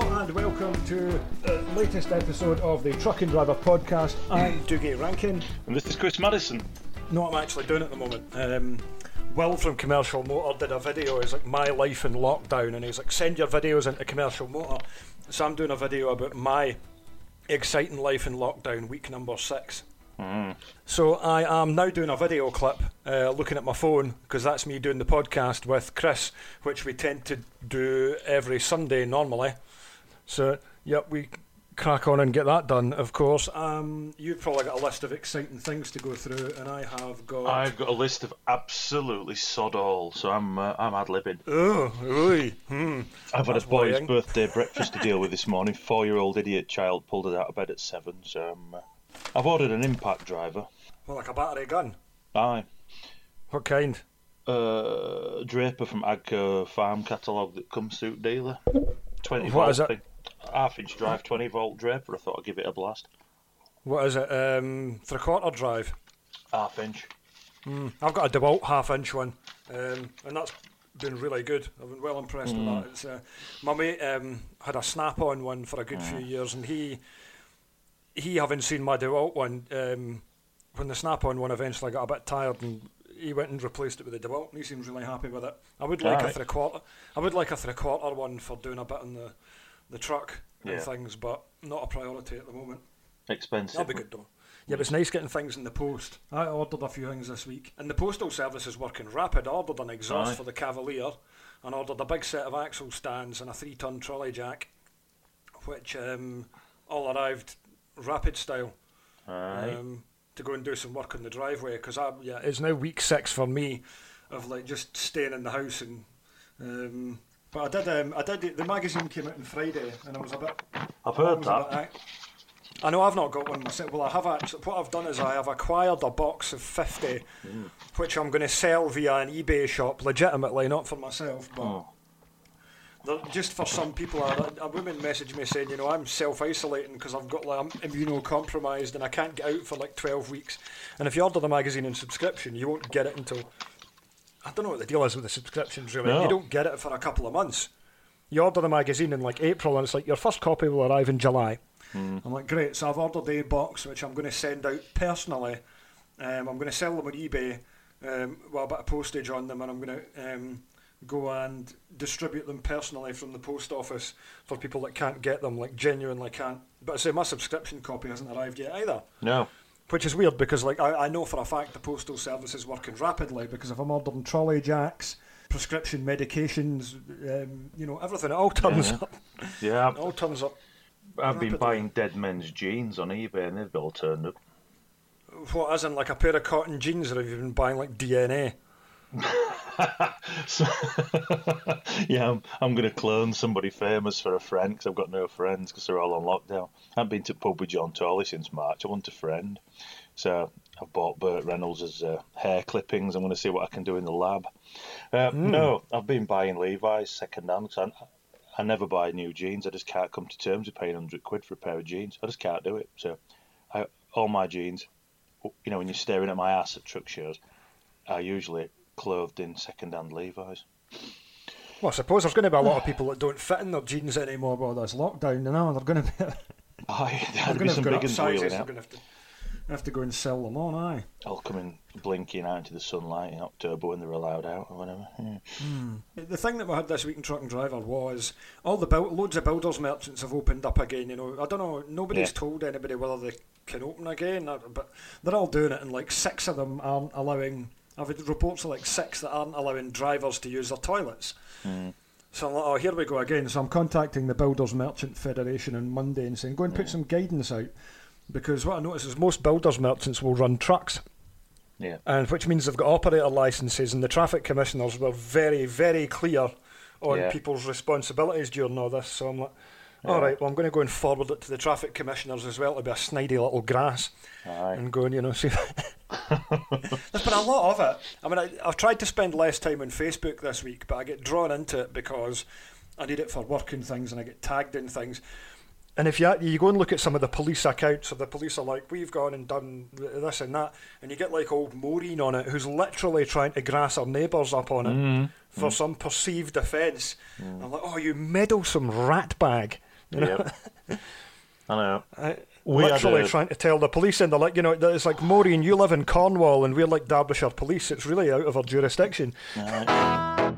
Hello and welcome to the latest episode of the Truck and Driver podcast. I'm Dougie Rankine. And this is Chris Maddison. No, I'm actually doing it at the moment. Um, Will from Commercial Motor did a video. It's like my life in lockdown, and he's like, send your videos into Commercial Motor. So I'm doing a video about my exciting life in lockdown, week number six. So I am now doing a video clip, uh, looking at my phone because that's me doing the podcast with Chris, which we tend to do every Sunday normally. So yep, we crack on and get that done. Of course, um, you've probably got a list of exciting things to go through, and I have got. I've got a list of absolutely sod all, so I'm uh, I'm ad libbing. Oh, oy, hmm. I've had a boy's worrying. birthday breakfast to deal with this morning. Four year old idiot child pulled us out of bed at seven, so um, uh, I've ordered an impact driver. Well, like a battery gun. Aye. What kind? Uh, Draper from Agco Farm Catalogue that comes suit dealer. 20 What is it? thing. Half inch drive, 20 volt Draper. I thought I'd give it a blast. What is it? Um, three quarter drive. Half inch. I've got a DeWalt half inch one, um, and that's been really good. I've been well impressed with that. It's, uh, my mate um, had a snap on one for a good few years, and he he having seen my DeWalt one, um, when the snap on one eventually got a bit tired, and he went and replaced it with the DeWalt, and he seems really happy with it. I would like a three quarter. I would like a three quarter one for doing a bit on the the truck and Yeah. things, but not a priority at the moment. Expensive. That'll be good though. Yeah, but it's nice getting things in the post. I ordered a few things this week, and the postal service is working rapid. I ordered an exhaust Aye. for the Cavalier, and ordered a big set of axle stands and a three-ton trolley jack, which um, all arrived rapid style Aye. um, to go and do some work on the driveway. Because yeah, it's now week six for me of like just staying in the house and. Um, but I did. Um, I did. The magazine came out on Friday, and I was a bit. I've heard that. bit ac- I know I've not got one myself. Well, I have actually. What I've done is I have acquired a box of 50, which I'm going to sell via an eBay shop legitimately, not for myself, but Oh. just for some people. A, a woman messaged me saying, you know, I'm self isolating because I've got like I'm immunocompromised and I can't get out for like 12 weeks. And if you order the magazine in subscription, you won't get it until. I don't know what the deal is with the subscriptions really. No. You don't get it for a couple of months. You order the magazine in like April and it's like your first copy will arrive in July. I'm like, great. So I've ordered a box which I'm going to send out personally. Um, I'm going to sell them on eBay, um, with a bit of postage on them, and I'm going to um, go and distribute them personally from the post office for people that can't get them, like genuinely can't. But I say my subscription copy hasn't arrived yet either. No. Which is weird because like I, I know for a fact the postal service is working rapidly because if I'm ordering trolley jacks, prescription medications, um, you know everything, it all turns Yeah. up. Yeah, It all turns up. I've been buying dead men's jeans on eBay and they've all turned up. What, as in like a pair of cotton jeans, or have you been buying like DNA? So, yeah, I'm, I'm going to clone somebody famous for a friend because I've got no friends because they're all on lockdown. I haven't been to pub with John Torley since March. I want a friend. So I've bought Burt Reynolds' uh, hair clippings. I'm going to see what I can do in the lab. Uh, No, I've been buying Levi's second hand 'cause I, I never buy new jeans. I just can't come to terms with paying 100 quid for a pair of jeans. I just can't do it. So I, all my jeans, you know, when you're staring at my ass at truck shows, are usually clothed in second-hand Levi's. Well, I suppose there's going to be a lot of people that don't fit in their jeans anymore while there's lockdown. You know, they're going to be. Aye, They're going be to some have big got ones sizes. They're out. going to have to have to go and sell them on. Aye. I'll come in blinking out into the sunlight in October when they're allowed out or whatever. Yeah. Hmm. The thing that we had this week in Truck and Driver was all the build, loads of builders merchants have opened up again. You know, I don't know. Nobody's Yeah. told anybody whether they can open again, uh, but they're all doing it, and like six of them aren't allowing. I've had reports of like six that aren't allowing drivers to use their toilets. Hmm. So I'm like, oh, here we go again. So I'm contacting the Builders Merchant Federation on Monday and saying, go and put hmm. some guidance out. Because what I notice is most builders merchants will run trucks Yeah. and which means they've got operator licenses, and the traffic commissioners were very, very clear on Yeah. people's responsibilities during all this. So I'm like, all Yeah. right, well, I'm going to go and forward it to the traffic commissioners as well to be a snidey little grass Aye. and go and, you know, see. There's been a lot of it. I mean, I, I've tried to spend less time on Facebook this week, but I get drawn into it because I need it for work and things, and I get tagged in things. And if you you go and look at some of the police accounts, so the police are like, we've gone and done this and that, and you get like old Maureen on it, who's literally trying to grass her neighbours up on it Mm-hmm. for some perceived offence. I'm like, oh, you meddlesome rat bag. You know? Yep. I know. I- We literally trying to tell the police, and they're like, you know, it's like Maureen, you live in Cornwall, and we're like Derbyshire police. It's really out of our jurisdiction. Right.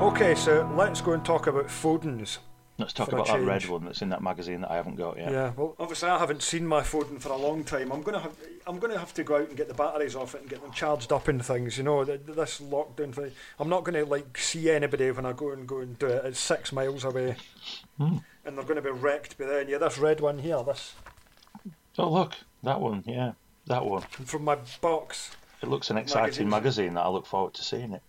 Okay, so let's go and talk about Foden's. Let's talk about that red one that's in that magazine that I haven't got yet. Yeah, well, obviously I haven't seen my Foden for a long time. I'm gonna have, I'm gonna have to go out and get the batteries off it and get them charged up and things. You know, th- this lockdown thing. I'm not gonna like see anybody when I go and go and do it. It's six miles away, Hmm. and they're gonna be wrecked by then. Yeah, this red one here, this Oh look, that one. Yeah, that one. from my box. It looks an exciting Magazines. magazine that I look forward to seeing it.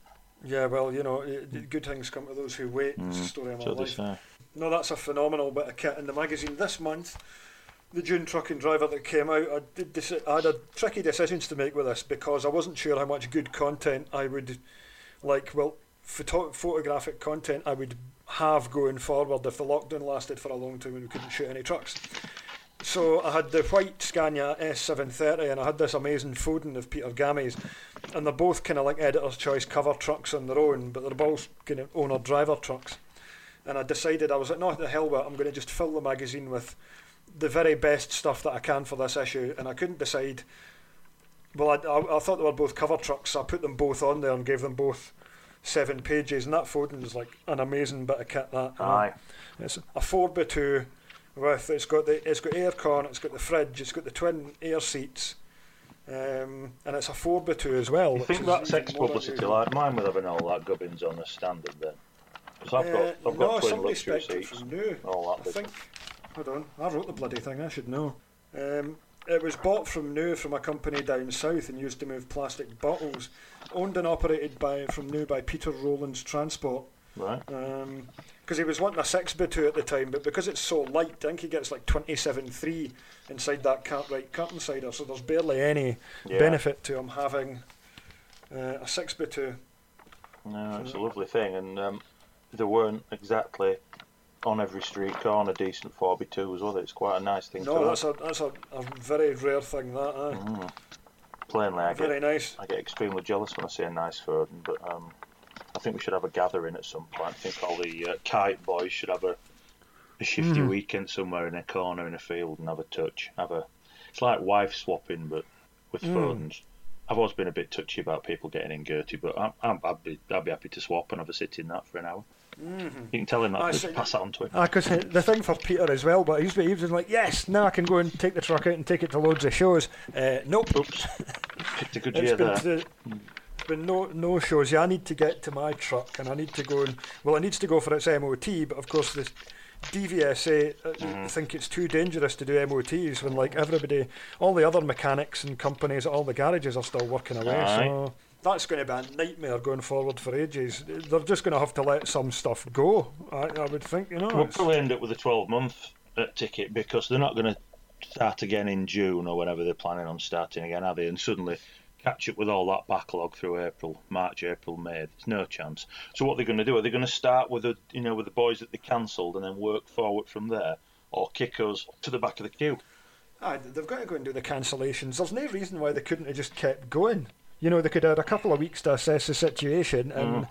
Yeah, well, you know, good things come to those who wait. It's the story of my So they life. No, that's a phenomenal bit of kit in the magazine this month. The June Truck and Driver that came out, I, did I had a tricky decisions to make with this because I wasn't sure how much good content I would like. Well, photo- photographic content I would have going forward if the lockdown lasted for a long time and we couldn't shoot any trucks. So I had the white Scania S730 and I had this amazing Foden of Peter Gammy's, and they're both kind of like editor's choice cover trucks on their own, but they're both kind of owner driver trucks and I decided I was like, no, the hell with it. I'm going to just fill the magazine with the very best stuff that I can for this issue, and I couldn't decide. Well, I, I, I thought they were both cover trucks, so I put them both on there and gave them both seven pages, and that Foden is like an amazing bit of kit. That know. Aye. it's a four by two with it's got the it's got aircon, it's got the fridge, it's got the twin air seats. Um, and it's a four by two as well. You think that's ex publicity like mine with having all that gubbins on the standard then? Because I've got, Uh, I've no, got twin somebody luxury it seats. from new. All that I think. Hold on, I wrote the bloody thing. I should know. Um, it was bought from new from a company down south and used to move plastic bottles. Owned and operated by from new by Peter Rowlands Transport. Right. Because he was wanting a six by two at the time, but because it's so light, I think he gets like twenty seven three inside that Cartwright curtain sider. So there's barely any Yeah. benefit to him having uh, a six by two. No, it's a lovely thing, and um, there weren't exactly on every street corner decent 4x2s, was it? It's quite a nice thing No, to that's have. a that's a, a very rare thing. That aye. Mm. Plainly, I very get, nice. I get extremely jealous when I see a nice Foden, but um, I think we should have a gathering at some point. I think all the uh, kite boys should have a, a shifty Hmm. weekend somewhere in a corner in a field and have a touch. Have a. It's like wife swapping, but with Hmm. phones. I've always been a bit touchy about people getting in Gertie, but I'm, I'm, I'd be I'd be happy to swap and have a sit in that for an hour. You can tell him that. I just see. pass that on to him. Ah, because the thing for Peter as well, but he he's he was like, yes, now I can go and take the truck out and take it to loads of shows. Uh, nope, Oops, picked a good year there. the- it's been no no shows. Yeah, I need to get to my truck and I need to go and well, it needs to go for its MOT, but of course the DVSA uh, Mm-hmm. think it's too dangerous to do MOTs when like everybody, all the other mechanics and companies all the garages are still working away. Aye. So that's going to be a nightmare going forward for ages. They're just going to have to let some stuff go. I, I would think, you know. We'll it's- probably end up with a 12 month uh, ticket because they're not going to start again in June or whenever they're planning on starting again, are they? And suddenly catch up with all that backlog through April, March, April, May. There's no chance. So what they're going to do? Are they going to start with the you know with the boys that they cancelled and then work forward from there, or kick us to the back of the queue? Aye, they've got to go and do the cancellations. There's no reason why they couldn't have just kept going. You know, they could have had a couple of weeks to assess the situation, and mm.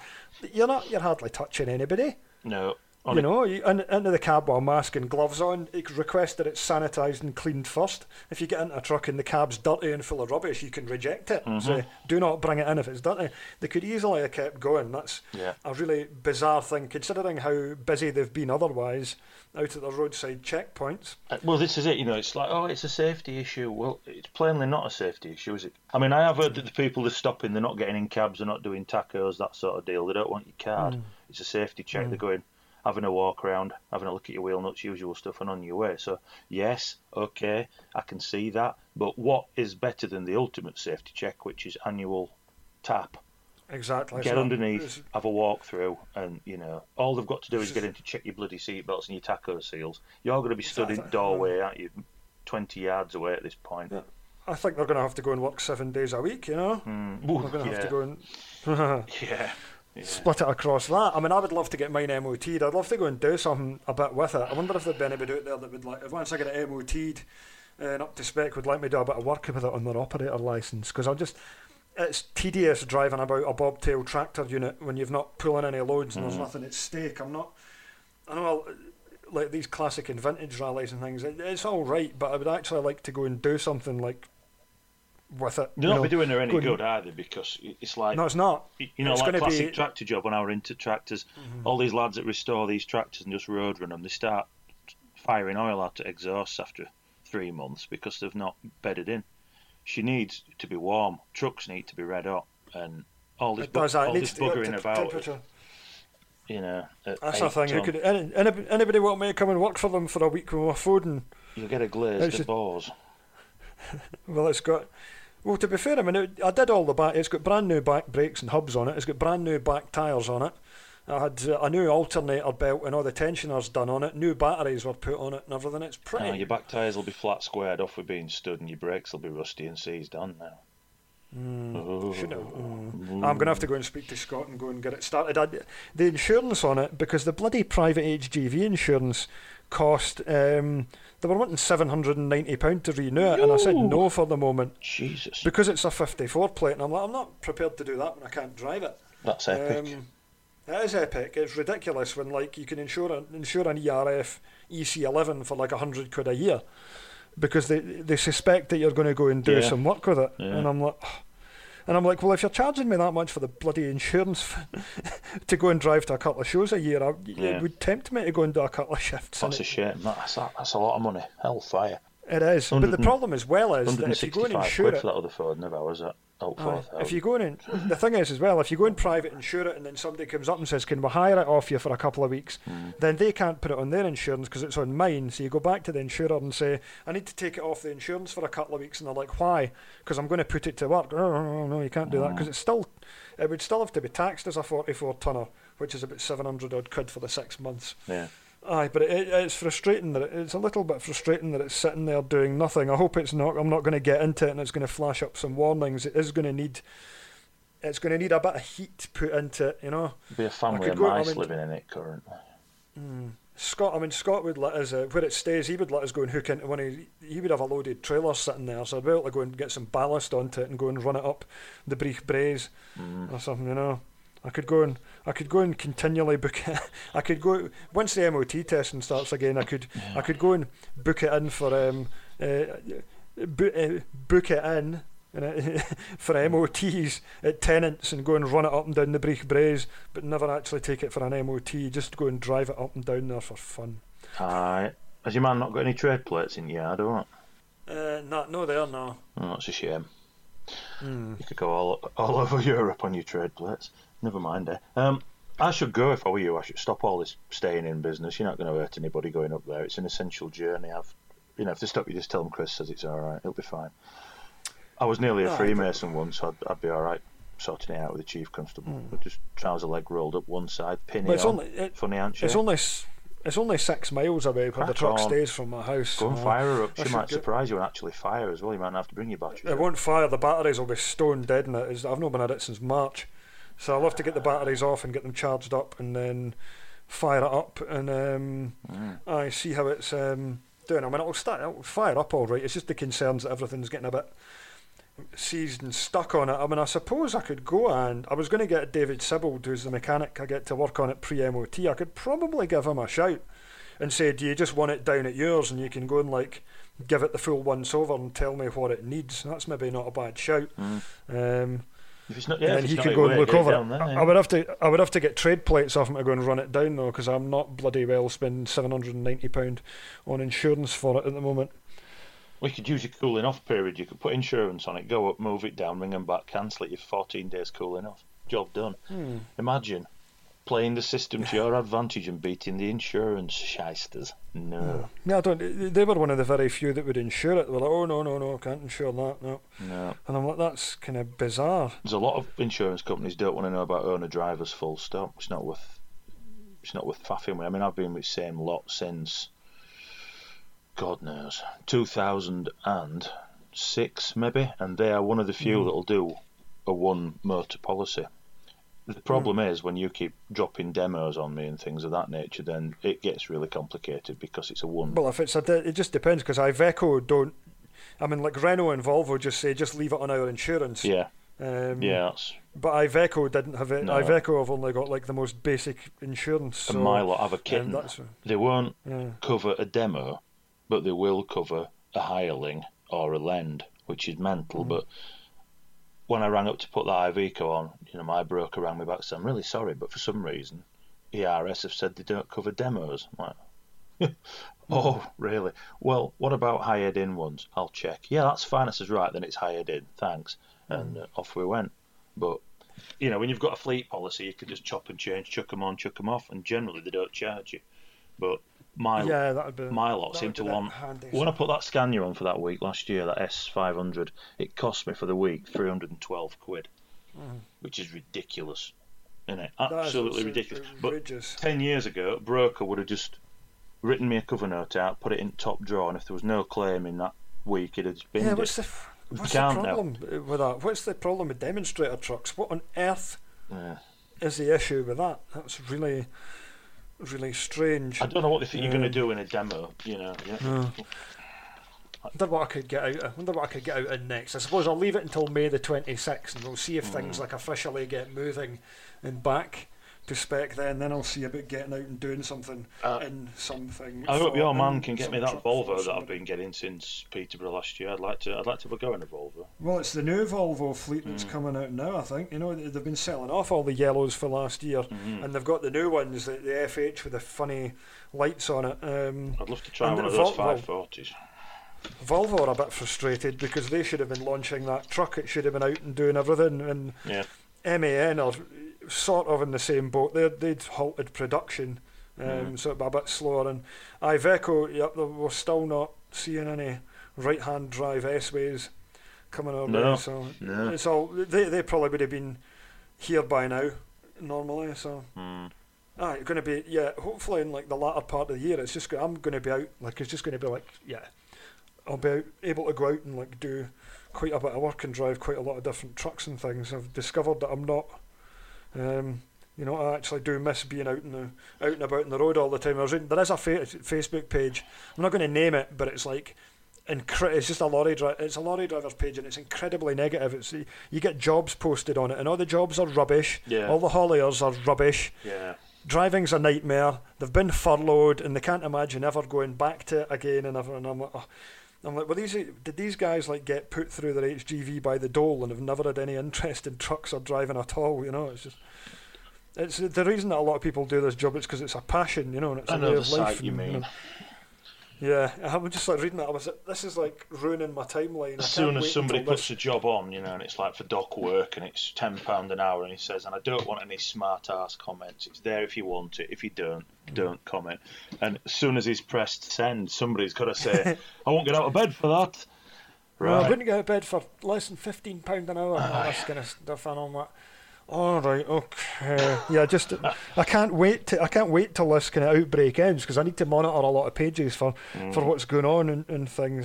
you're not, you're hardly touching anybody. No. You know, you, into the cab while mask and gloves on. Request that it's sanitised and cleaned first. If you get into a truck and the cab's dirty and full of rubbish, you can reject it. Mm-hmm. Say, do not bring it in if it's dirty. They could easily have kept going. That's Yeah. a really bizarre thing, considering how busy they've been otherwise out at the roadside checkpoints. Uh, Well, this is it. You know, it's like, oh, it's a safety issue. Well, it's plainly not a safety issue, is it? I mean, I have heard that the people they're stopping, they're not getting in cabs, they're not doing tachos, that sort of deal. They don't want your card. Hmm. It's a safety check. Hmm. They're going, having a walk around, having a look at your wheel nuts, usual stuff, and on your way. So, yes, okay, I can see that. But what is better than the ultimate safety check, which is annual tap? Exactly. Get So underneath, it's- have a walk through, and you know all they've got to do is get in to check your bloody seatbelts and your tacho seals. You're going to be stood in Exactly. doorway, aren't you? Twenty yards away at this point. Yeah. I think they're going to have to go and work seven days a week. You know, Mm. they're going to yeah. have to go and. yeah. Split it across that. I mean, I would love to get mine MOT'd. I'd love to go and do something a bit with it. I wonder if there'd be anybody out there that would like, if once I get it MOT'd uh, and up to spec, would like me to do a bit of work with it on their operator license. Because I'm just, it's tedious driving about a bobtail tractor unit when you've not pulling any loads and there's nothing at stake. I'm not, I know, I'll, like these classic and vintage rallies and things, it, it's all right, but I would actually like to go and do something like with it. You're not know, be doing her any go good either because it's like No, it's not. you know, it's like classic be- Mm-hmm. tractor job when I were into tractors. All these lads that restore these tractors and just road run them, they start firing oil out at exhausts after three months because they've not bedded in. She needs to be warm. Trucks need to be red hot, and all this, It does all this needs to get up buggering about. temperature. You know, That's the thing. Could any, any, anybody want me to come and work for them for a week with my Foden you get a glazed just- balls. Well, it's got. Well, to be fair, I mean, it, I did all the back. It's got brand new back brakes and hubs on it. It's got brand new back tyres on it. I had uh, a new alternator belt and all the tensioners done on it. New batteries were put on it and everything. It's pretty. Your back tyres will be flat squared off with being stood, and your brakes will be rusty and seized on now. Oh. Have. Mm. I'm going to have to go and speak to Scott and go and get it started. I, the insurance on it, because the bloody private HGV insurance cost, um, they were wanting £790 to renew it, and I said no for the moment Jesus, because it's a 54 plate, and I'm like, I'm not prepared to do that when I can't drive it. that's epic. Um, it is epic. It's ridiculous when like you can insure an insure an ERF EC11 for like a hundred quid a year because they they suspect that you're going to go and do Yeah. some work with it, Yeah. and I'm like. And I'm like, well, if you're charging me that much for the bloody insurance to go and drive to a couple of shows a year, I, Yeah. it would tempt me to go and do a couple of shifts. that's a it, shame. That's that's a lot of money. Hellfire. it is. But the problem as well is that if you go and 165 insure it, for that other Ford Never was that? Oh, Aye. 4,000. If oh. you go in, and, the thing is as well, if you go in private, insure it, and then somebody comes up and says, "Can we hire it off you for a couple of weeks?" Hmm. then they can't put it on their insurance because it's on mine. So you go back to the insurer and say, "I need to take it off the insurance for a couple of weeks," and they're like, "Why?" Because I'm going to put it to work. Oh, no, no, you can't do that hmm. because it's still, it would still have to be taxed as a 44 tonner, which is about 700 odd quid for the six months. Yeah. Aye, but it, it, it's frustrating that it, it's a little bit frustrating that it's sitting there doing nothing. I hope it's not. I'm not going to get into it and it's going to flash up some warnings. It is going to need. It's going to need a bit of heat put into it, you know. Be a family of go- I mice mean- living in it currently. Scott, I mean, Scott would let us uh, where it stays. He would let us go and hook into one. Of, he would have a loaded trailer sitting there, so I'd be able to go and get some ballast onto it and go and run it up the Breach Braes or something, you know. I could go and I could go and continually book it. I could go once the MOT testing starts again. I could I could go and book it in for um uh, bo- uh, book it in. for MOTs at tenants and go and run it up and down the Breach Braes, but never actually take it for an MOT. Just go and drive it up and down there for fun. Aye. Has your man not got any trade plates in your yard or what? Uh, no, no, there, no. Oh, that's a shame. Hmm. You could go all all over Europe on your trade plates. Never mind, eh? Um, I should go if I were you. I should stop all this staying in business. You're not going to hurt anybody going up there. It's an essential journey. I've, you know, if they stop you, just tell them Chris says it's all right. It'll be fine. I was nearly a Aye. Freemason once, so I'd, I'd be all right sorting it out with the chief constable. With Just trouser leg rolled up one side, pin But it it's on. only it, Funny handshake. it's only it's only six miles away where the truck on. stays from my house. Go and Uh, fire her up. She might get- surprise you and actually fire as well. You might not have to bring your batteries. It up. won't fire. The batteries will be stone dead in it. I've not been at it since March, so I'll have to get the batteries off and get them charged up, and then fire it up and um, Mm. I see how it's um, doing. I mean, it'll start. It'll fire up all right. It's just the concerns that everything's getting a bit seized and stuck on it. I mean, I suppose I could go and I was going to get David Sibbald, who's the mechanic I get to work on it pre MOT. I could probably give him a shout and say, "Do you just want it down at yours?" And you can go and like give it the full once over and tell me what it needs. That's maybe not a bad shout. Um, If it's not, yeah, and then he could go and look over it. down I, yeah. I would have to. I would have to get trade plates off him to go and run it down though, because I'm not bloody well spending seven hundred and ninety pound on insurance for it at the moment. We could use a cooling off period. You could put insurance on it, go up, move it down, ring them back, cancel it. You've 14 days cooling off. Job done. Hmm. Imagine playing the system to your advantage and beating the insurance shysters. No, Yeah, I don't. They were one of the very few that would insure it. They were like, "Oh no, no, no, can't insure that." No, no. and I'm like, "That's kind of bizarre." There's a lot of insurance companies don't want to know about owner drivers. Full stop. It's not worth. It's not worth faffing with. I mean, I've been with the same lot since. God knows, 2006 maybe, and they are one of the few mm. that'll do a one motor policy. The problem is when you keep dropping demos on me and things of that nature, then it gets really complicated because it's a one. Well, if it's a, de- it just depends because Iveco don't. I mean, like Renault and Volvo just say just leave it on our insurance. Yeah, Um, yeah. That's, But Iveco didn't have it. No. Iveco have only got like the most basic insurance. So, and my lot have a um, kitten. that's, They won't yeah. cover a demo, but they will cover a hireling or a lend, which is mental. Mm. But when I rang up to put the Iveco on, you know, my broker rang me back and said, I'm really sorry, but for some reason, ERS have said they don't cover demos. I'm like, oh, really? Well, what about hired in ones? I'll check. Yeah, that's fine. I says, right, then it's hired in. Thanks. And uh, off we went. But, you know, when you've got a fleet policy, you can just chop and change, chuck them on, chuck them off, and generally they don't charge you. But my yeah, that'd be. my lot that seem would to want. handy. When I put that Scania on for that week last year, that S500, it cost me for the week 312 quid, mm. which is ridiculous, isn't it? Absolutely outrageous. ridiculous. But 10 years ago, a broker would have just written me a cover note out, put it in top drawer, and if there was no claim in that week, it'd have just binned Yeah, it. what's the what's the can't now. problem with that? What's the problem with demonstrator trucks? What on earth Yeah. is the issue with that? That's really, really strange. I don't know what they think you're going to Um, do in a demo, you know. Yeah. I wonder what I could get out. I wonder what I could get out in next. I suppose I'll leave it until May the twenty sixth, and we'll see if Mm. things like officially get moving and back to spec. Then, then I'll see about getting out and doing something Uh, in something. I hope your man can get me that Volvo that I've been getting since Peterborough last year. I'd like to. I'd like to go in a Volvo. Well, it's the new Volvo fleet Mm. that's coming out now. I think you know they- they've been selling off all the yellows for last year, Mm-hmm. and they've got the new ones, the, the FH with the funny lights on it. Um, I'd love to try one of those Vol- 540s. Volvo are a bit frustrated because they should have been launching that truck. It should have been out and doing everything, and Yeah. MAN are sort of in the same boat. They they'd halted production, um, Mhm. so it'd be a bit slower. And Iveco, yep, we're still not seeing any right-hand drive S-ways coming our No, way. So no. it's all they they probably would have been here by now, normally. So. Mm. Ah, it's going to be yeah. Hopefully, in like the latter part of the year, it's just I'm going to be out. Like it's just going to be like yeah, I'll be out, able to go out and like do quite a bit of work and drive quite a lot of different trucks and things. I've discovered that I'm not, um, you know, I actually do miss being out in the out and about in the road all the time. I was reading, there is a fa- Facebook page. I'm not going to name it, but it's like. Incre- it's just a lorry dri- It's a lorry driver's page, and it's incredibly negative. It's you get jobs posted on it, and all the jobs are rubbish. Yeah. All the hauliers are rubbish Yeah. driving's a nightmare. They've been furloughed and they can't imagine ever going back to it again and ever. And I'm like, oh. I'm like, well, these did these guys like get put through their HGV by the dole and have never had any interest in trucks or driving at all? You know, it's just. It's the reason that a lot of people do this job. It's because it's a passion, you know, and it's I a way of life. you and, mean. know. Yeah, I'm just like reading that. I was like, this is like ruining my timeline. As I soon as somebody puts a job on, you know, and it's like for dock work and it's ten pound an hour, and he says, and I don't want any smart ass comments. It's there if you want it. If you don't, don't comment. And as soon as he's pressed send, somebody's got to say, I won't get out of bed for that. Well, I Right. wouldn't get out of bed for less than fifteen pound an hour. all this kind of stuff and all that. All right, okay. Yeah, just I can't wait to I can't wait till this kind of outbreak ends because I need to monitor a lot of pages for for what's going on and, and things.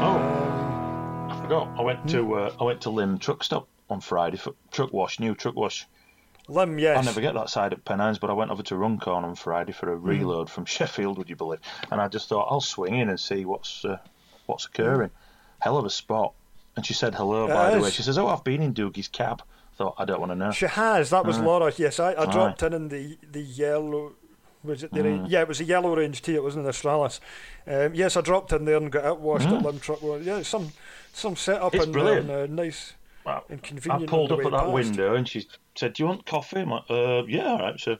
Oh, I forgot. I went to uh, I went to Lymm Truck Stop on Friday for truck wash, new truck wash. Lymm, yes. I never get that side at Pennines, but I went over to Runcorn on Friday for a reload from Sheffield, would you believe? And I just thought I'll swing in and see what's uh, what's occurring. Hell of a spot. And she said hello, It by the way. She says, "Oh, I've been in Dougie's cab." thought I don't want to know. She has. That was. Laura. Yes, I, I dropped in in the the yellow. Was it the Mm. yeah? It was a yellow Range T. It wasn't the Australis. Um, yes, I dropped in there and got it washed at Lymm Truck. Wash. Yeah, some some setup It's and, brilliant. and uh, nice Well, and I convenient. pulled up at that past. window and she said, "Do you want coffee?" I'm like, uh, "Yeah, all right." So,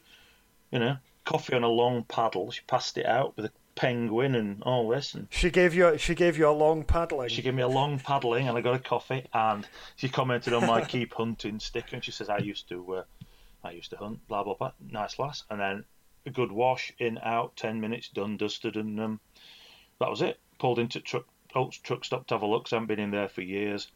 you know, coffee on a long paddle. She passed it out with a penguin and all this, and She gave you she gave you a long paddling. She gave me a long paddling, and I got a coffee. And she commented on my keep hunting sticker, and she says, "I used to, uh, I used to hunt." Blah blah blah. Nice lass. And then a good wash, in out, ten minutes, done, dusted, and um, that was it. Pulled into truck, Oaks truck stop to have a look. 'cause I haven't been in there for years.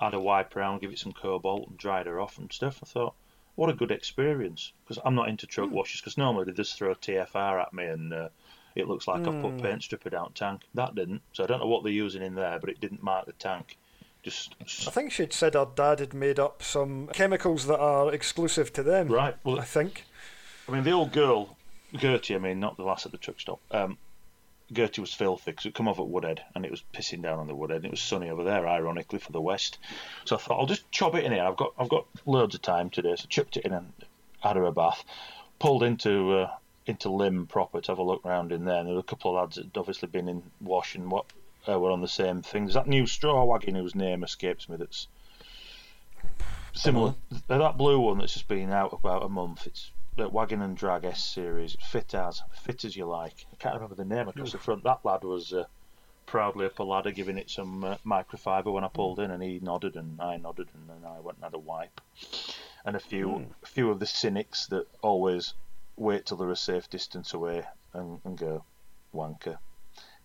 Had a wipe around, give it some cobalt, and dried her off and stuff. I thought, what a good experience. Because I'm not into truck washes. Because normally they just throw TFR at me and. Uh, it looks like I've put paint stripper down tank. That didn't. So I don't know what they're using in there, but it didn't mark the tank. Just I think she'd said her dad had made up some chemicals that are exclusive to them. right. Well, I think. I mean, the old girl, Gertie, I mean, not the lass at the truck stop. Um, Gertie was filthy because it come off at Woodhead and it was pissing down on the Woodhead. And it was sunny over there, ironically, for the west. So I thought I'll just chop it in here. I've got I've got loads of time today, so chipped it in and had her a bath. Pulled into uh, into Lymm proper to have a look round in there. And there were a couple of lads that had obviously been in wash and what uh, were on the same thing. There's that new straw wagon whose name escapes me. That's similar. That blue one that's just been out about a month. It's the Wagon and Drag S series. Fit as fit as you like. I can't remember the name across the front. That lad was uh, proudly up a ladder giving it some uh, microfiber when I pulled in, and he nodded and I nodded, and then I went and had a wipe. And a few a few of the cynics that always wait till they're a safe distance away and, and go wanker.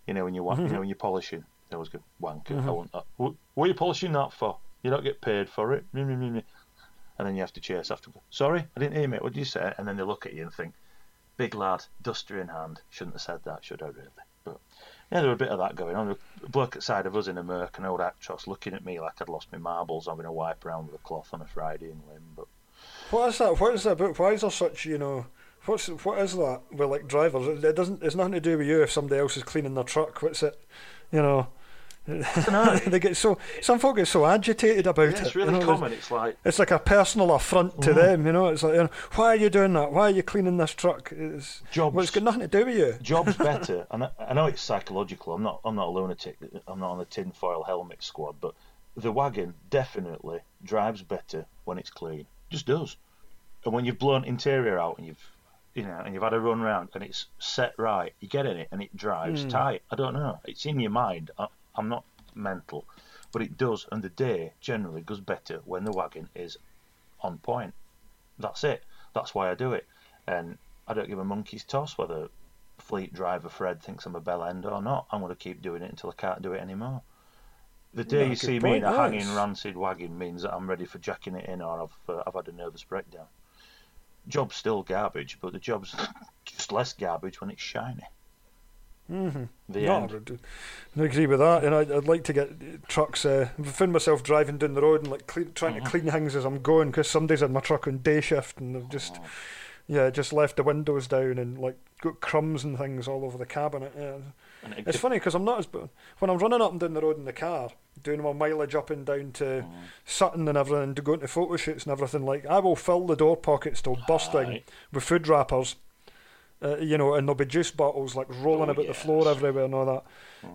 You know when you wa- you mm-hmm. know when you're polishing, they always go wanker. Mm-hmm. I want that. What, what are you polishing that for? You don't get paid for it. And then you have to chase after them. Sorry, I didn't hear mate. What did you say? And then they look at you and think, big lad, duster in hand. Shouldn't have said that, should I really? But yeah, there was a bit of that going on. A bloke outside of us in a Merc, an old actros, looking at me like I'd lost my marbles, having a wipe around with a cloth on a Friday in Lymm. But What is that? What is that about? Why is there such, you know, what's what is that with like drivers? It- doesn't. It's nothing to do with you if somebody else is cleaning their truck. What's it? You know, they get so some folk get so agitated about yeah, it. it's you really know, common. It's like It's like a personal affront to mm. them, you know. It's like, you know, why are you doing that? Why are you cleaning this truck? It's, Jobs. well, it's got nothing to do with you. job's better, and I, I know it's psychological. I'm not. I'm not a lunatic. I'm not on the tinfoil helmet squad, but the wagon definitely drives better when it's clean. Just does. And when you've blown interior out and you've, you know, and you've had a run round and it's set right, you get in it and it drives tight. I don't know. It's in your mind. I, I'm not mental, but it does. And the day generally goes better when the wagon is on point. That's it. That's why I do it. And I don't give a monkey's toss whether fleet driver Fred thinks I'm a bell end or not. I'm going to keep doing it until I can't do it anymore. The day Yeah, you see me in a hanging rancid wagon means that I'm ready for jacking it in or I've, uh, I've had a nervous breakdown. Job's still garbage, but the job's just less garbage when it's shiny. Mm-hmm. The No, end. I I agree with that. And I'd, I'd like to get trucks. Uh, I found myself driving down the road and like clean, trying Mm-hmm. to clean things as I'm going because some days I had my truck on day shift and they've just, Oh. yeah, just left the windows down and like got crumbs and things all over the cabinet. Yeah. And it, It's funny because I'm not as when I'm running up and down the road in the car, doing my mileage up and down to Mm. Sutton and everything, and going to photo shoots and everything. Like I will fill the door pockets till bursting Aye. with food wrappers, uh, you know, and there'll be juice bottles like rolling Oh, about the floor everywhere and all that.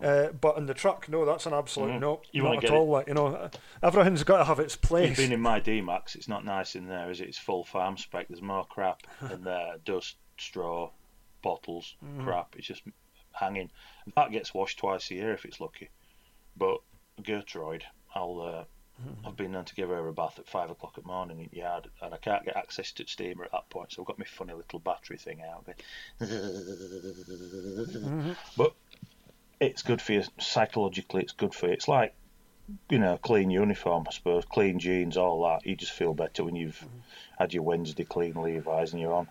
Uh, but in the truck, no, that's an absolute Mm. no, You not at all. Like you know, everything's got to have its place. You've been in my D-Max, it's not nice in there, is it? It's full farm spec. There's more crap in there. Dust, straw, bottles, Mm-hmm. crap. It's just hanging. That gets washed twice a year if it's lucky. But Gertrude, I'll, uh, Mm-hmm. I've been known to give her a bath at five o'clock at morning in the yard, and I can't get access to the steamer at that point, so I've got my funny little battery thing out. Mm-hmm. But it's good for you psychologically. It's good for you. It's like you know, clean uniform, I suppose, clean jeans, all that. You just feel better when you've had your Wednesday clean Levi's and you're on.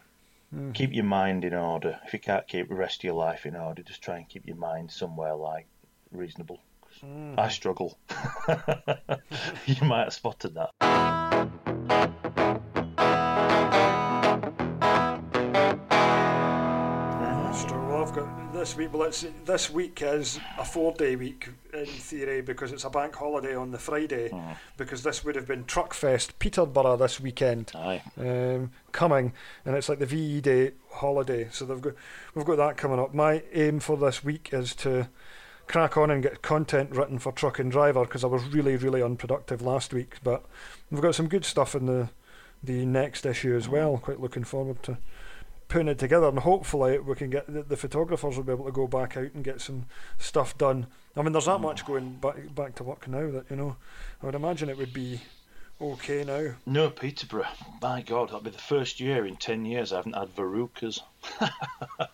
Mm-hmm. Keep your mind in order. If you can't keep the rest of your life in order, just try and keep your mind somewhere like reasonable. 'Cause mm-hmm. I struggle. you might have spotted that. This week. Well, it's, this week is a four-day week in theory because it's a bank holiday on the Friday. Because this would have been Truckfest Peterborough this weekend Aye. um, coming, and it's like the VE Day holiday. So they've got we've got that coming up. My aim for this week is to crack on and get content written for Truck and Driver because I was really really unproductive last week. But we've got some good stuff in the the next issue as well. Quite looking forward to putting it together, and hopefully we can get the, the photographers will be able to go back out and get some stuff done. I mean, there's that much going back back to work now that you know. I would imagine it would be okay now. No, Peterborough. My God, that'll be the first year in 10 years I haven't had Verucas.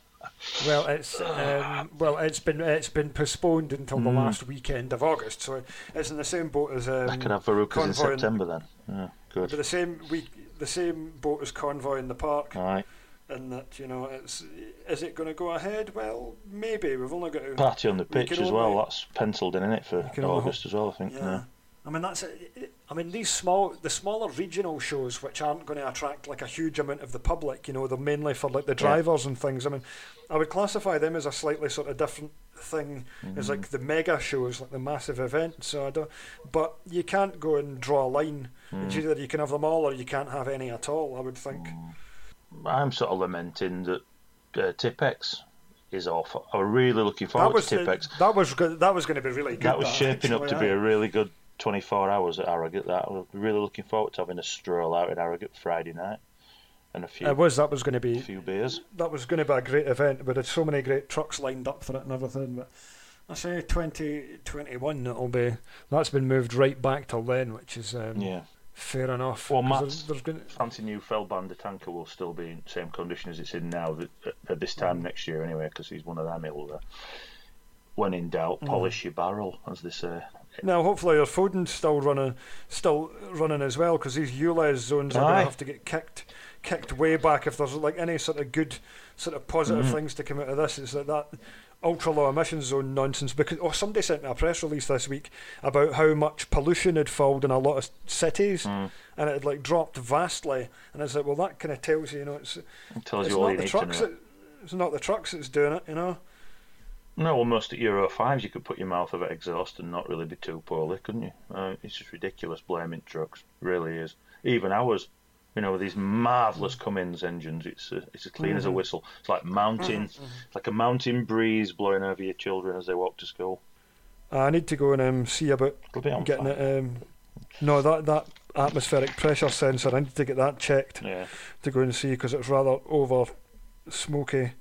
Well, it's um, well, it's been it's been postponed until the last weekend of August, so it's in the same boat as um, I can have Verucas in September then. Yeah, but good. the same week, the same boat as Convoy in the park, Aye. And that you know, it's is it going to go ahead? Well, maybe we've only got to Party on the pitch as well. only- That's penciled in, is it, for August as well, I think. Yeah. Yeah. I mean, that's. I mean, these small, the smaller regional shows, which aren't going to attract like a huge amount of the public. You know, they're mainly for like the drivers yeah. and things. I mean, I would classify them as a slightly sort of different thing, mm-hmm. as like the mega shows, like the massive events. So I don't. But you can't go and draw a line. Mm. It's either you can have them all or you can't have any at all. I would think. Mm. I'm sort of lamenting that uh, Tipex is off. I'm really looking forward to Tipex. The, that was good. That was going to be really good. That was shaping actually, up to yeah. be a really good 24 hours at Harrogate. That I'm really looking forward to having a stroll out in Harrogate Friday night. And a few, it was that was going to be a few beers. That was going to be a great event, but there's so many great trucks lined up for it and everything. But I say 2021 it'll be that's been moved right back till then, which is um, yeah fair enough. Well, Matt's there's, there's fancy new Feldbinder tanker will still be in the same condition as it's in now at this time mm. next year anyway, because he's one of them. He'll, uh, when in doubt, mm. polish mm. your barrel, as they say. Now, hopefully, your Foden's still running, still running as well, because these ULEZ zones Aye. are going to have to get kicked, kicked way back. If there's like any sort of good, sort of positive mm. things to come out of this, is that that ultra low emission zone nonsense. Because oh, somebody sent me a press release this week about how much pollution had fallen in a lot of cities, mm. and it had like dropped vastly. And I said, well, that kind of tells you, you know, it's, it tells it's you not the trucks. That, it's not the trucks that's doing it, you know. No, well, most at Euro 5s you could put your mouth over exhaust and not really be too poorly, couldn't you? Uh, it's just ridiculous blaming trucks, really is. Even ours, you know, with these marvellous Cummins engines, it's uh, it's as clean mm-hmm. as a mm-hmm. whistle. It's like mountain, mm-hmm. like a mountain breeze blowing over your children as they walk to school. I need to go and um, see about getting it. Um, no, that that atmospheric pressure sensor. I need to get that checked. Yeah. To go and see because it's rather over smoky.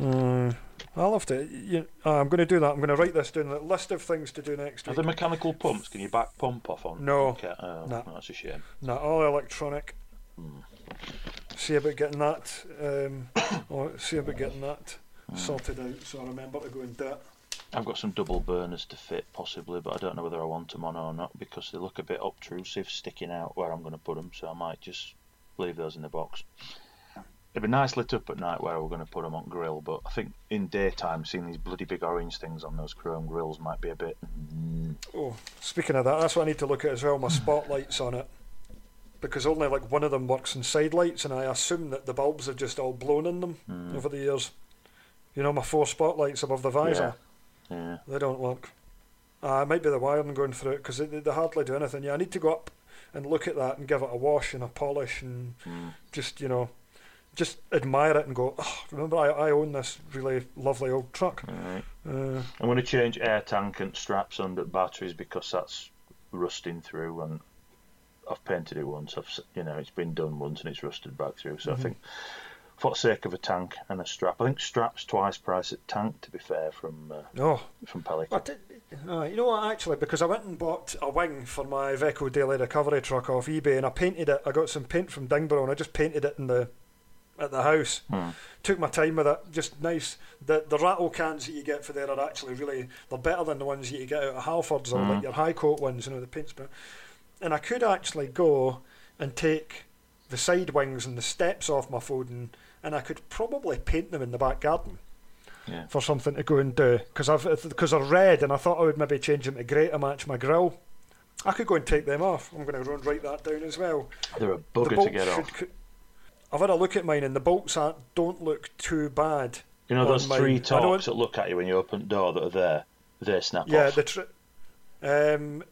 Uh, I'll have to. You, uh, I'm going to do that. I'm going to write this down. A list of things to do next Are week. the mechanical pumps? Can you back pump off on? No. Okay. Oh, nah. That's a shame. No, all electronic. Hmm. See about getting that. Um, or see about getting that hmm. sorted out. So I remember to go and do it. I've got some double burners to fit possibly, but I don't know whether I want them on or not because they look a bit obtrusive sticking out where I'm going to put them. So I might just leave those in the box. It'd be nice lit up at night where we're going to put them on grill, but I think in daytime, seeing these bloody big orange things on those chrome grills might be a bit. Mm. Oh, speaking of that, that's what I need to look at as well. My spotlights on it, because only like one of them works in side lights, and I assume that the bulbs have just all blown in them mm. over the years. You know, my four spotlights above the visor, yeah. yeah. they don't work. Uh, it might be the wiring going through it because they, they hardly do anything. Yeah, I need to go up and look at that and give it a wash and a polish and mm. just you know just admire it and go, oh, remember I, I own this really lovely old truck. Right. Uh, I'm going to change air tank and straps under batteries because that's rusting through and I've painted it once. I've you know it's been done once and it's rusted back through. So mm-hmm. I think for the sake of a tank and a strap, I think straps twice price at tank. To be fair, from uh, oh from Pelican. Did, uh, you know what? Actually, because I went and bought a wing for my Iveco daily recovery truck off eBay, and I painted it. I got some paint from Dingbro, and I just painted it in the at the house. Hmm. Took my time with it, just nice. The the rattle cans that you get for there are actually really they're better than the ones that you get out of Halfords or like hmm. your Hycote ones, you know, the paint's but and I could actually go and take the side wings and the steps off my Foden and I could probably paint them in the back garden. Yeah. For something to go and do because I've because they're red and I thought I would maybe change them to grey to match my grill. I could go and take them off. I'm going to go and write that down as well. They're a bugger the to get off. I've had a look at mine, and the bolts aren't, don't look too bad. You know those three tops that look at you when you open the door that are there. They snap yeah, off. Yeah, the tr- um,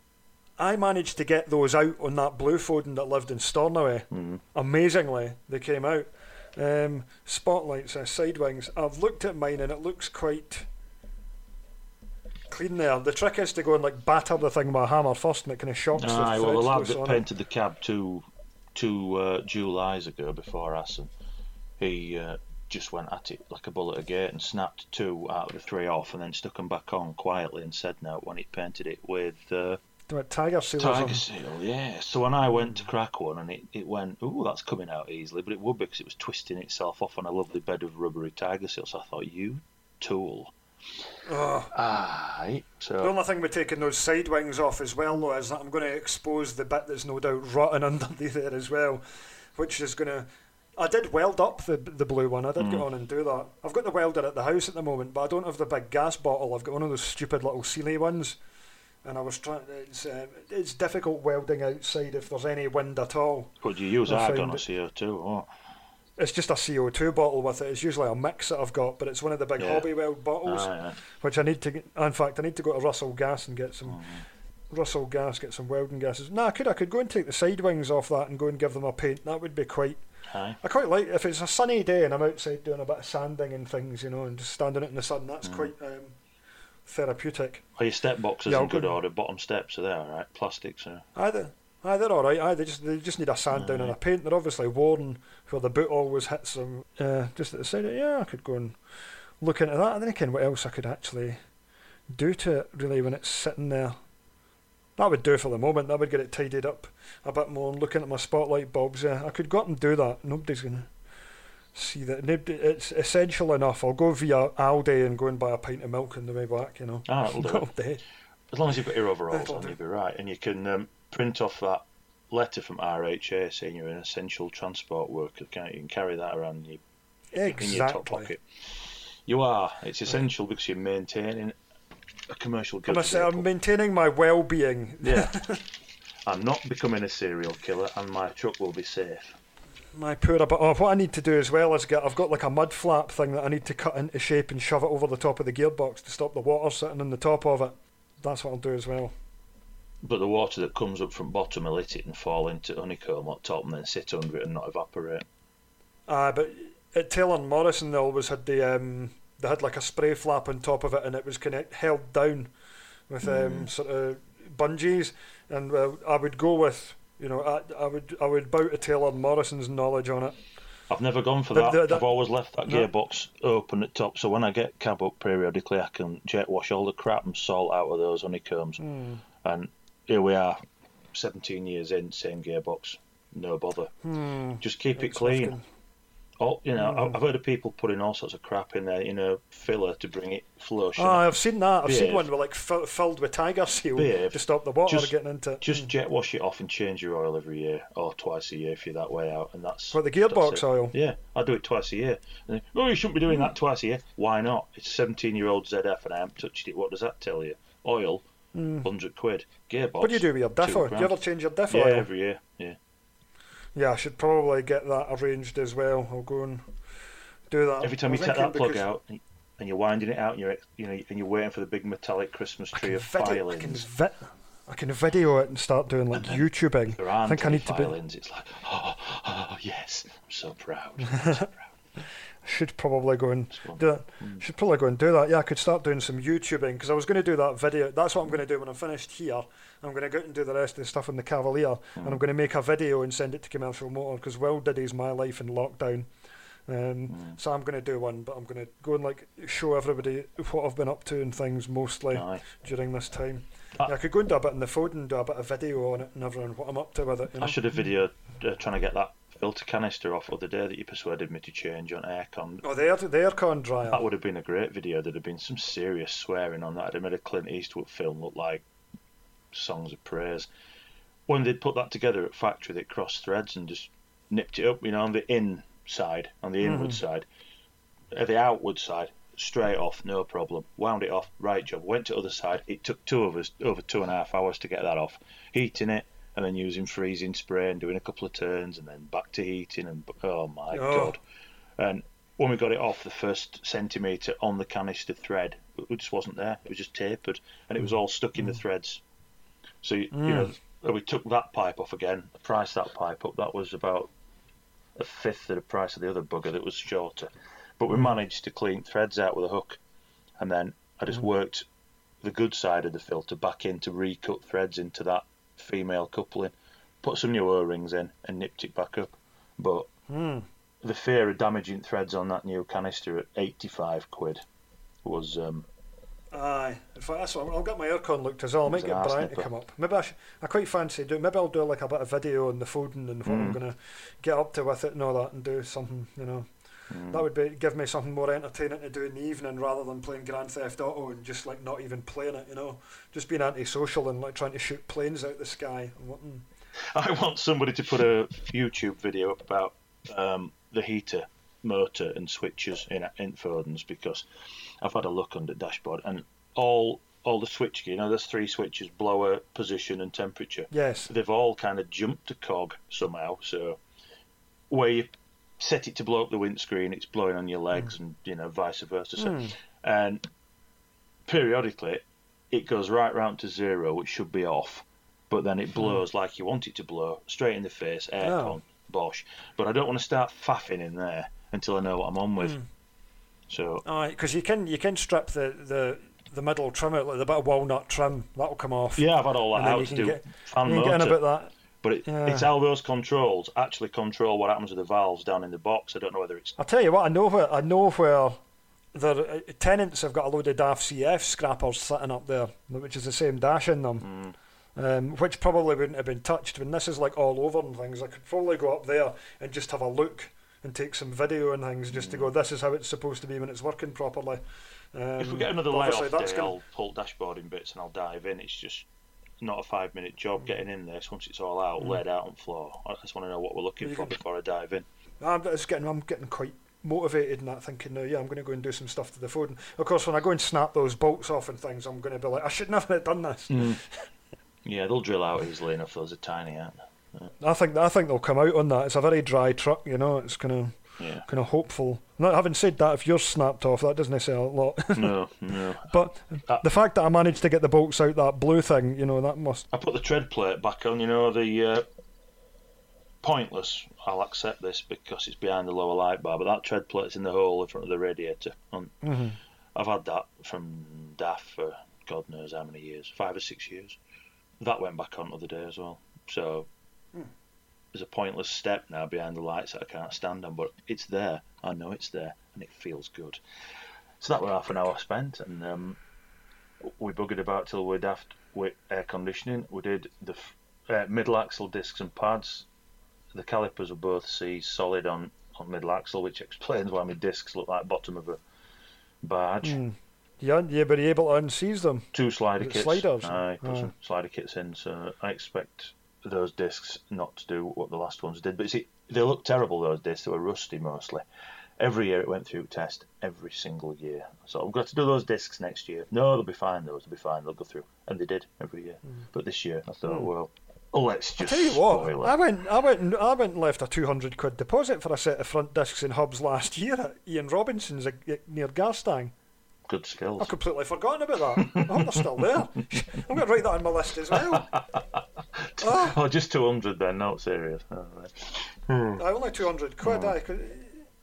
I managed to get those out on that blue Foden that lived in Stornoway. Mm. Amazingly, they came out. Um, spotlights, uh, side wings. I've looked at mine and it looks quite clean there. The trick is to go and like batter the thing with a hammer first, and it kind of shocks. Aye, the well, the lad that painted it. the cab too two uh, Julys ago before Assen, he uh, just went at it like a bullet again and snapped two out of the three off and then stuck them back on quietly and said no when he painted it with uh, tiger seal. Tiger seal, yeah. So when I went to crack one and it, it went, oh, that's coming out easily, but it would because it was twisting itself off on a lovely bed of rubbery tiger seal. So I thought, you tool. Oh. Aye. So the only thing with taking those side wings off as well, though, is that I'm going to expose the bit that's no doubt rotten underneath there as well, which is going to. I did weld up the the blue one. I did mm. get on and do that. I've got the welder at the house at the moment, but I don't have the big gas bottle. I've got one of those stupid little Sealey ones, and I was trying. It's uh, it's difficult welding outside if there's any wind at all. Would you use I argon found or it- CO2 or what? It's just a CO2 bottle with it. It's usually a mix that I've got, but it's one of the big Yeah. Hobbyweld bottles, Ah, yeah. which I need to. Get, in fact, I need to go to Russell Gas and get some Mm-hmm. Russell Gas, get some welding gases. No, I could. I could go and take the side wings off that and go and give them a paint. That would be quite. Aye. I quite like if it's a sunny day and I'm outside doing a bit of sanding and things, you know, and just standing out in the sun. That's Mm. quite um, therapeutic. Are your step boxes Yeah, in good order? Bottom steps are they alright? Plastics are. Either, aye, they're all right. Aye, they just they just need a sand down and a paint. They're obviously worn where the boot always hits them. Uh, just at the side. Of, yeah, I could go and look into that. I'm thinking what else I could actually do to it really when it's sitting there. That would do for the moment. That would get it tidied up a bit more. And looking at my spotlight bulbs, yeah, I could go up and do that. Nobody's gonna see that. Nobody, it's essential enough. I'll go via Aldi and go and buy a pint of milk on the way back. You know. Ah, that'll do. As long as you've got your overalls That'll on, do. you'll be right. And you can um, print off that letter from RHA saying you're an essential transport worker. Can't you? You can carry that around in your, in your top pocket. You are. It's essential because you're maintaining a commercial I'm, I'm maintaining my well-being. Yeah. I'm not becoming a serial killer, and my truck will be safe. My poor but oh, what I need to do as well is get I've got like a mud flap thing that I need to cut into shape and shove it over the top of the gearbox to stop the water sitting on the top of it. That's what I'll do as well. But the water that comes up from bottom will hit it and fall into honeycomb at top, and then sit under it and not evaporate. Uh, but at Taylor and Morrison they always had the um, they had like a spray flap on top of it and it was connect held down with um, sort of bungees and uh, I would go with you know I, I would I would bow to Taylor and Morrison's knowledge on it. I've never gone for that. the- the- I've always left that No. gearbox open at top, so when I get cab up periodically, I can jet wash all the crap and salt out of those honeycombs. Hmm. And here we are, 17 years in, same gearbox, no bother. Hmm. Just keep it clean. often- All, you know, Hmm. I've heard of people putting all sorts of crap in there, you know, filler to bring it flush. Oh, I've seen that. I've seen one with like fill, filled with tiger seal Behave. to stop the water Just- getting into it. Just jet wash it off and change your oil every year or twice a year if you're that way out, and that's For the gearbox oil? Yeah, I do it twice a year. And they, oh, you shouldn't be doing that twice a year. Why not? It's 17 year old ZF and I haven't touched it. What does that tell you? Oil, Mm. 100 quid. Gearbox. What do you do with your oil? Do you ever change your diff Yeah, oil? every year. Yeah. Yeah, I should probably get that arranged as well. I'll go and do that. Every time I you take that plug because out and and you're winding it out, and you're you know, and you're waiting for the big metallic Christmas tree of video, I, can vi- I can video it and start doing like YouTubing. There I think I need to be. filings. It's like, oh, oh, yes, I'm so proud. I'm so proud. I should probably go and do that. Hmm. Should probably go and do that. Yeah, I could start doing some YouTubing because I was going to do that video. That's what I'm going to do when I'm finished here. I'm going to go out and do the rest of the stuff in the Cavalier, and Hmm. I'm going to make a video and send it to Commercial Motor because Will Diddy's my life in lockdown. Um, Hmm. So I'm going to do one, but I'm going to go and like show everybody what I've been up to and things mostly Aye. during this time. Ah. Yeah, I could go and do a bit in the phone and do a bit of video on it and everything, what I'm up to with it. You know? I should have videoed uh, trying to get that filter canister off the day that you persuaded me to change on aircon. Oh, the air, the aircon dryer. That would have been a great video. There'd have been some serious swearing on that. I'd have made a Clint Eastwood film look like songs of praise. When they'd put that together at factory, they crossed threads and just nipped it up, you know, on the inside, on the inward mm-hmm. side, at the outward side, straight off, no problem. Wound it off, right job. Went to other side. It took two of us over two and a half hours to get that off. Heating it and then using freezing spray and doing a couple of turns and then back to heating and oh my Oh. god. And when we got it off, the first centimetre on the canister thread, it just wasn't there. It was just tapered, and it was all stuck in the mm. threads. So you, you know, we took that pipe off again, priced that pipe up. That was about a fifth of the price of the other bugger that was shorter. But we mm. managed to clean threads out with a hook, and then I just worked the good side of the filter back in to recut threads into that female coupling, put some new O-rings in, and nipped it back up. But the fear of damaging threads on that new canister at 85 quid was um, Aye, in fact, that's what I'll get my aircon looked as well. I might get Brian to come up. Maybe I, sh- I quite fancy doing. Maybe I'll do like a bit of video on the Foden and what I'm Mm. gonna get up to with it and all that, and do something. You know, Mm. that would be give me something more entertaining to do in the evening rather than playing Grand Theft Auto and just like not even playing it. You know, just being antisocial and like trying to shoot planes out the sky and what. and- I want somebody to put a YouTube video up about um, the heater motor and switches in in Fodens because I've had a look on the dashboard and all all the switch. You know, there's three switches: blower, position, and temperature. Yes. They've all kind of jumped a cog somehow. So where you set it to blow up the windscreen, it's blowing on your legs, hmm. and you know, vice versa. So, hmm. and periodically, it goes right round to zero, which should be off, but then it hmm. blows like you want it to blow, straight in the face, aircon, oh. bosh. But I don't want to start faffing in there until I know what I'm on with. So Aye, because you can you can strip the, the the middle trim out, like the bit of walnut trim, that'll come off. yeah, I've had all that out you to can do get, fan you can get in that. But it, Yeah. it's how those controls actually control what happens with the valves down in the box. I don't know whether it's I'll tell you what, I know where I know where the uh, tenants have got a load of DAF CF scrappers sitting up there, which is the same dash in them. Um, which probably wouldn't have been touched when this is like all over and things. I could probably go up there and just have a look and take some video and things just to go. This is how it's supposed to be when it's working properly. Um, If we get another layoff day, that's gonna- I'll pull dashboarding bits and I'll dive in. It's just not a five minute job mm. getting in there. So once it's all out, mm. laid out on the floor, I just want to know what we're looking for before I dive in. I'm just getting I'm getting quite motivated and that thinking now, yeah, I'm going to go and do some stuff to the Foden. Of course, when I go and snap those bolts off and things, I'm going to be like, I shouldn't have done this. Mm. Yeah, they'll drill out easily enough. Those are tiny, aren't they? I think I think they'll come out on that. It's a very dry truck, you know. It's kind of Yeah. kind of hopeful. Not having said that, if you're snapped off, that doesn't say a lot. No, no. but Uh, the fact that I managed to get the bolts out that blue thing, you know, that must. I put the tread plate back on. You know the uh, pointless. I'll accept this because it's behind the lower light bar, but that tread plate's in the hole in front of the radiator. And I've had that from DAF for God knows how many years, five or six years. That went back on the other day as well. So there's a pointless step now behind the lights that I can't stand on, but it's there. I know it's there, and it feels good. So that was half an hour spent, and um, we buggered about till we're daft with air conditioning. We did the f- uh, middle axle discs and pads. The calipers were both C solid on, on middle axle, which explains why my discs look like bottom of a barge. Yeah, yeah, but able to unseize them? Two slider kits. sliders? Aye, put Aye. some slider kits in, so I expect those discs not to do what the last ones did. But see, they look terrible. Those discs they were rusty mostly. Every year it went through test, every single year. So I've got to do those discs next year. No, they'll be fine. Those will be fine. They'll go through, and they did every year. But this year I thought, well, let's just Hmm. Tell you what, I went, I went, I went and left a two hundred quid deposit for a set of front discs and hubs last year at Ian Robinson's near Garstang. Good skills. I've completely forgotten about that. I hope they're still there. I'm going to write that on my list as well. Ah. Oh, just two hundred then. No, serious. All right. I only 200 quid, hmm. aye,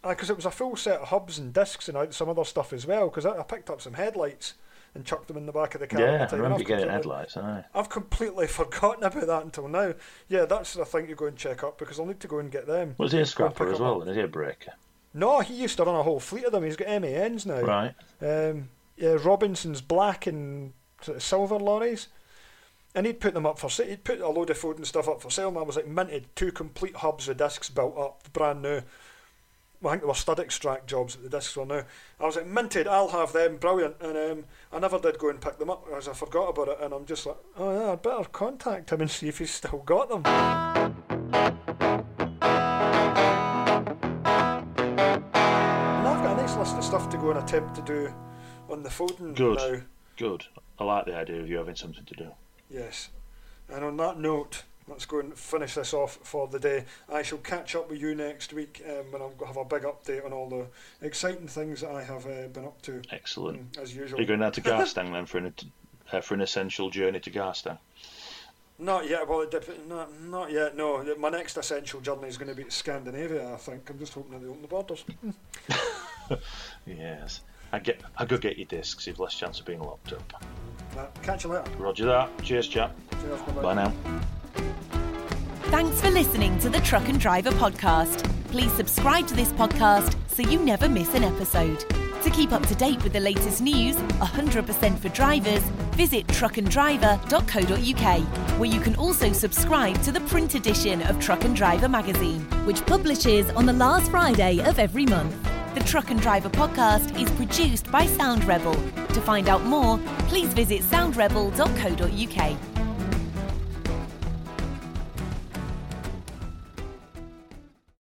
because it was a full set of hubs and discs and uh, some other stuff as well, because I, I picked up some headlights and chucked them in the back of the car. Yeah, the I remember I've getting completely- headlights. Aye. I've completely forgotten about that until now. Yeah, that's the thing to go and check up, because I'll need to go and get them. Was he a scrapper as well? is he a breaker? No, he used to run a whole fleet of them. He's got MANs now. Right. Um, yeah, Robinson's black and sort of silver lorries. And he'd put them up for sale. He'd put a load of food and stuff up for sale, and I was like minted two complete hubs of discs built up, brand new. Well, I think they were stud extract jobs that the discs were now. I was like, minted, I'll have them, brilliant. And um, I never did go and pick them up as I forgot about it. And I'm just like, oh yeah, I'd better contact him and see if he's still got them. List of stuff to go and attempt to do on the Foden Good. now. Good. I like the idea of you having something to do. Yes. And on that note, let's go and finish this off for the day. I shall catch up with you next week um, when I'll have a big update on all the exciting things that I have uh, been up to, Excellent. mm, as Are usual. you going down to Garstang then for an uh, for an essential journey to Garstang? Not yet. Well, it dep- not not yet. No, my next essential journey is going to be to Scandinavia. I think. I'm just hoping that they open the borders. Yes. I get. I go get your discs. You've less chance of being locked up. Right, catch you later. Roger that. Cheers, chap. Cheers, bye-bye. Bye now. Thanks for listening to the Truck and Driver podcast. Please subscribe to this podcast so you never miss an episode. To keep up to date with the latest news, 100% for drivers, visit truckanddriver.co.uk, where you can also subscribe to the print edition of Truck and Driver magazine. which publishes on the last Friday of every month. The Truck and Driver podcast is produced by Sound Rebel. To find out more, please visit soundrebel.co.uk.